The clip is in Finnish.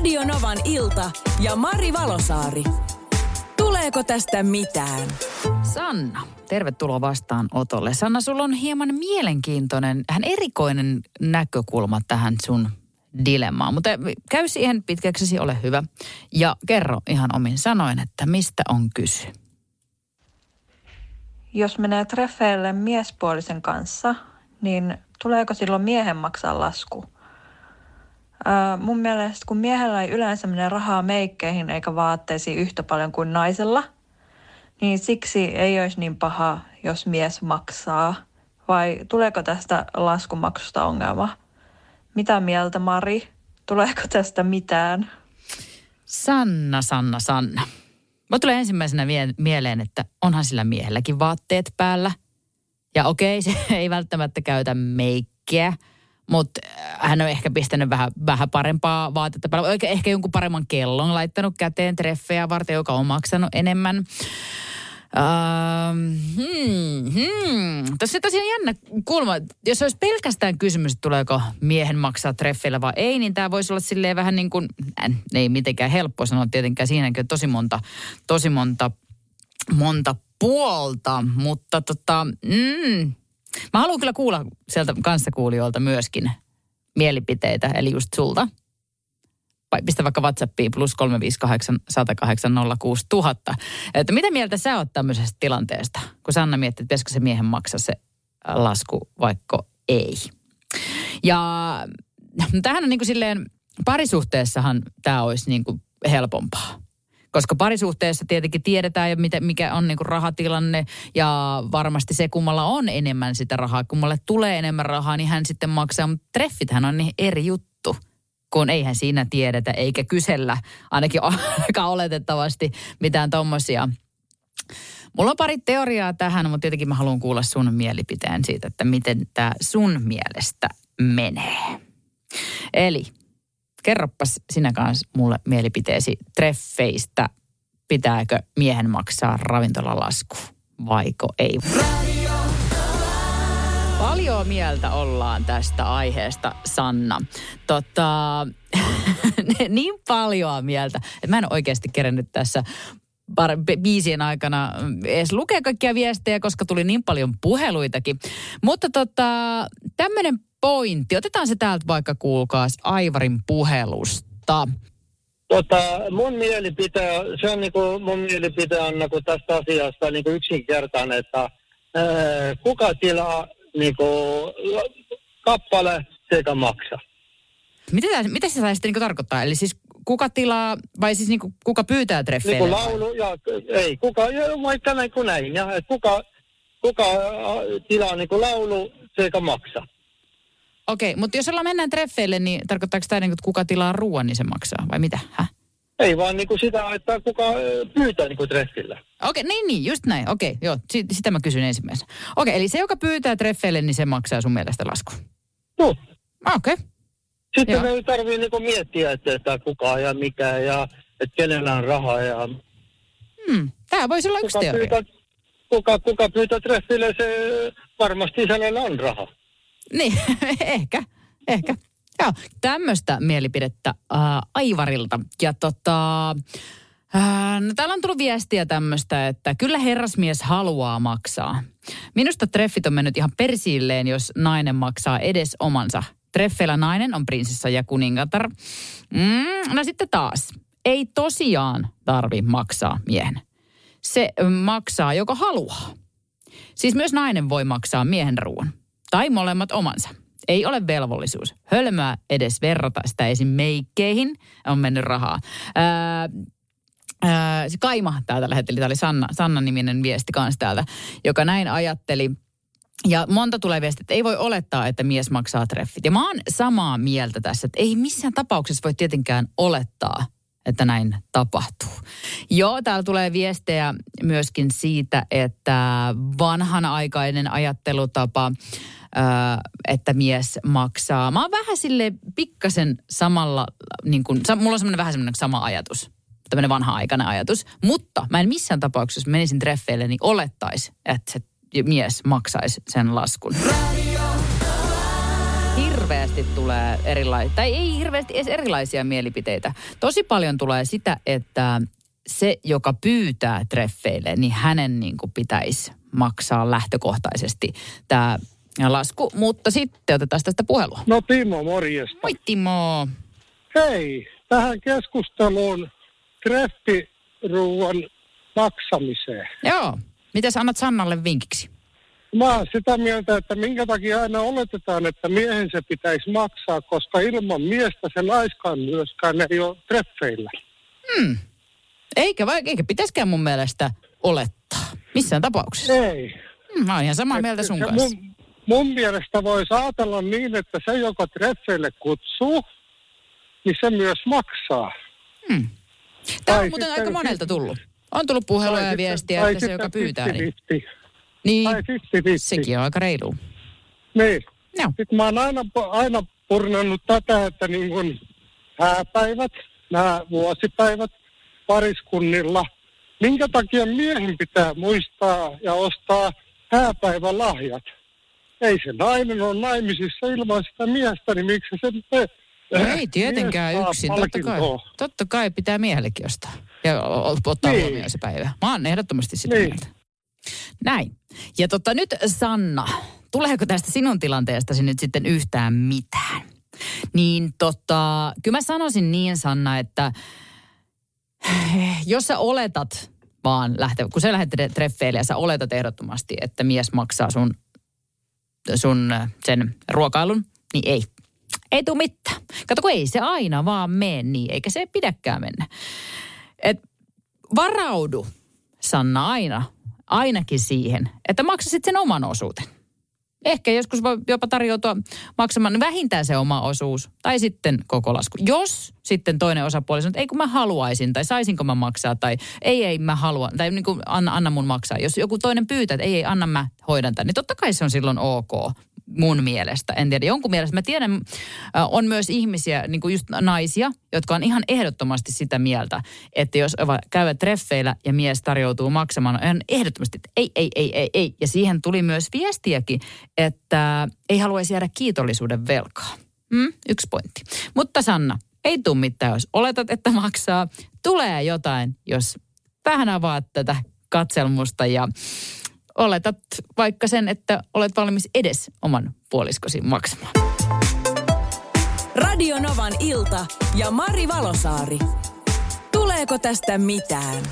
Radio Novan ilta ja Mari Valosaari. Tuleeko tästä mitään? Sanna, tervetuloa vastaan Otolle. Sanna, sulla on hieman mielenkiintoinen, hän erikoinen näkökulma tähän sun dilemmaan. Mutta käy siihen pitkäksesi, ole hyvä. Ja kerro ihan omin sanoin, että mistä on kysy. Jos menee treffeille miespuolisen kanssa, niin tuleeko silloin miehen maksaa lasku? Ää, mun mielestä kun miehellä ei yleensä mene rahaa meikkeihin eikä vaatteisiin yhtä paljon kuin naisella, niin siksi ei olisi niin paha, jos mies maksaa. Vai tuleeko tästä laskumaksusta ongelma? Mitä mieltä Mari? Tuleeko tästä mitään? Sanna, Sanna, Sanna. Mä tulee ensimmäisenä mieleen, että onhan sillä miehelläkin vaatteet päällä. Ja okei, se ei välttämättä käytä meikkiä, mutta hän on ehkä pistänyt vähän, vähän parempaa vaatetta päällä. Oikein ehkä jonkun paremman kellon laittanut käteen treffejä varten, joka on maksanut enemmän. Uh, hmm, hmm. Tässä on tosiaan jännä kulma. Jos olisi pelkästään kysymys, että tuleeko miehen maksaa treffeillä vai ei, niin tämä voisi olla silleen vähän niin kuin, äh, ei mitenkään helppo sanoa tietenkään siinäkin, tosi monta, tosi monta, monta puolta, mutta tota, mm, mä haluan kyllä kuulla sieltä kanssakuulijoilta myöskin mielipiteitä, eli just sulta vai pistä vaikka WhatsAppiin plus 358 108 000. Että mitä mieltä sä oot tämmöisestä tilanteesta, kun Sanna miettii, että pitäisikö se miehen maksaa se lasku, vaikka ei. Ja tähän on niin kuin silleen, parisuhteessahan tämä olisi niin kuin helpompaa. Koska parisuhteessa tietenkin tiedetään jo, mikä on niin kuin rahatilanne ja varmasti se, kummalla on enemmän sitä rahaa, kummalle tulee enemmän rahaa, niin hän sitten maksaa. Mutta treffithän on niin eri juttu kun eihän siinä tiedetä eikä kysellä, ainakin aika oletettavasti mitään tommosia. Mulla on pari teoriaa tähän, mutta tietenkin mä haluan kuulla sun mielipiteen siitä, että miten tämä sun mielestä menee. Eli kerroppas sinä kanssa mulle mielipiteesi treffeistä. Pitääkö miehen maksaa ravintolalasku vaiko ei? Paljon mieltä ollaan tästä aiheesta, Sanna. Tota, niin paljon mieltä, että mä en oikeasti kerennyt tässä biisien aikana edes lukea kaikkia viestejä, koska tuli niin paljon puheluitakin. Mutta tota, tämmöinen pointti, otetaan se täältä vaikka kuulkaas Aivarin puhelusta. Tota, mun mielipite, se on niinku, mun mielipite on niinku tästä asiasta niinku yksinkertainen, että ää, kuka tilaa niinku, kappale sekä maksa. Mitä, mitä se sitten niinku tarkoittaa? Eli siis kuka tilaa, vai siis niinku, kuka pyytää treffeille? Niinku laulu, ja, ei, kuka, vaikka näin kuin näin, ja, kuka, kuka tilaa niinku laulu sekä maksa. Okei, okay, mutta jos ollaan mennään treffeille, niin tarkoittaako tämä, niin, että kuka tilaa ruoan, niin se maksaa, vai mitä? Häh? Ei vaan niin kuin sitä, että kuka pyytää niin kuin treffillä. Okei, okay, niin, niin, just näin. Okei, okay, joo, sitä mä kysyn ensimmäisenä. Okei, okay, eli se, joka pyytää treffeille, niin se maksaa sun mielestä lasku? Joo. Ah, okei. Okay. Sitten joo. me ei tarvitse niin miettiä, että, että kuka ja mikä ja että kenellä on rahaa ja... Hmm, tämä voisi olla yksi kuka teoria. Pyytää, kuka, kuka pyytää treffille, se varmasti hänellä on raha. Niin, ehkä, ehkä. Joo, tämmöistä mielipidettä äh, Aivarilta. Ja tota, äh, no täällä on tullut viestiä tämmöistä, että kyllä herrasmies haluaa maksaa. Minusta treffit on mennyt ihan persiilleen, jos nainen maksaa edes omansa. Treffeillä nainen on prinsessa ja kuningatar. Mm, no sitten taas, ei tosiaan tarvi maksaa miehen. Se maksaa, joka haluaa. Siis myös nainen voi maksaa miehen ruoan. Tai molemmat omansa. Ei ole velvollisuus. Hölmöä edes verrata sitä esim. meikkeihin. On mennyt rahaa. Ää, ää, Kaima täältä lähetteli, tämä oli Sanna, Sanna-niminen viesti kanssa täältä, joka näin ajatteli. Ja monta tulee viesti, että ei voi olettaa, että mies maksaa treffit. Ja mä oon samaa mieltä tässä, että ei missään tapauksessa voi tietenkään olettaa, että näin tapahtuu. Joo, täällä tulee viestejä myöskin siitä, että vanhanaikainen ajattelutapa, että mies maksaa. Mä oon vähän sille pikkasen samalla, niin kuin, mulla on vähän semmoinen sama ajatus tämmöinen vanha-aikainen ajatus. Mutta mä en missään tapauksessa, jos menisin treffeille, niin olettaisi, että se mies maksaisi sen laskun. Hirveä hirveästi tulee erilaisia, tai ei hirveästi edes erilaisia mielipiteitä. Tosi paljon tulee sitä, että se, joka pyytää treffeille, niin hänen niin kuin pitäisi maksaa lähtökohtaisesti tämä lasku. Mutta sitten otetaan tästä puhelua. No Timo, morjesta. Moi Timo. Hei, tähän keskusteluun treffiruuan maksamiseen. Joo. Miten annat Sannalle vinkiksi? Mä oon sitä mieltä, että minkä takia aina oletetaan, että miehen se pitäisi maksaa, koska ilman miestä se naiskaan myöskään ei ole treffeillä. Hmm. Eikä, vai, eikä pitäisikään mun mielestä olettaa. Missään tapauksessa. Ei. Hmm, mä oon ihan samaa mieltä sun kanssa. Mun, mun mielestä voisi ajatella niin, että se, joka treffeille kutsuu, niin se myös maksaa. Hmm. Tämä Tai on muuten sitten- aika monelta tullut. On tullut puheluja Tai ja viestiä, tai että se, joka pyytää, niin, 50-50. Niin Tai 50-50. sekin on aika reilu. Niin. Joo. Sitten mä oon aina, aina purnannut tätä, että niin kuin hääpäivät, nämä vuosipäivät pariskunnilla, minkä takia miehen pitää muistaa ja ostaa hääpäivälahjat? Ei se nainen ole naimisissa ilman sitä miestä, niin miksi se te, No ei tietenkään yksin. Totta kai, totta kai pitää miehellekin ostaa. Ja ottaa Niin. huomioon se päivä. Mä oon ehdottomasti sitä Niin. mieltä. Näin. Ja tota nyt Sanna, tuleeko tästä sinun tilanteestasi nyt sitten yhtään mitään? Niin tota, kyllä mä sanoisin niin Sanna, että jos sä oletat vaan lähteä, kun sä lähdet treffeille ja sä oletat ehdottomasti, että mies maksaa sun, sun sen ruokailun, niin ei. Ei tule mitään. Kato, kun ei se aina vaan mene niin, eikä se pidäkään mennä. Et varaudu, Sanna, aina, ainakin siihen, että maksasit sen oman osuuden. Ehkä joskus voi jopa tarjoutua maksamaan vähintään se oma osuus tai sitten koko lasku. Jos sitten toinen osapuoli sanoo, että ei kun mä haluaisin tai saisinko mä maksaa tai ei ei mä haluan tai niin kuin anna, anna mun maksaa. Jos joku toinen pyytää, että ei ei anna mä hoidan tämän, niin totta kai se on silloin ok mun mielestä. En tiedä, jonkun mielestä. Mä tiedän, äh, on myös ihmisiä, niin kuin just naisia, jotka on ihan ehdottomasti sitä mieltä, että jos käyvät treffeillä ja mies tarjoutuu maksamaan, on ehdottomasti, että ei, ei, ei, ei, ei. Ja siihen tuli myös viestiäkin, että ei haluaisi jäädä kiitollisuuden velkaa. Mm, yksi pointti. Mutta Sanna, ei tule mitään, jos oletat, että maksaa. Tulee jotain, jos vähän avaat tätä katselmusta ja oletat vaikka sen, että olet valmis edes oman puoliskosi maksamaan. Radio Novan ilta ja Mari Valosaari. Tuleeko tästä mitään?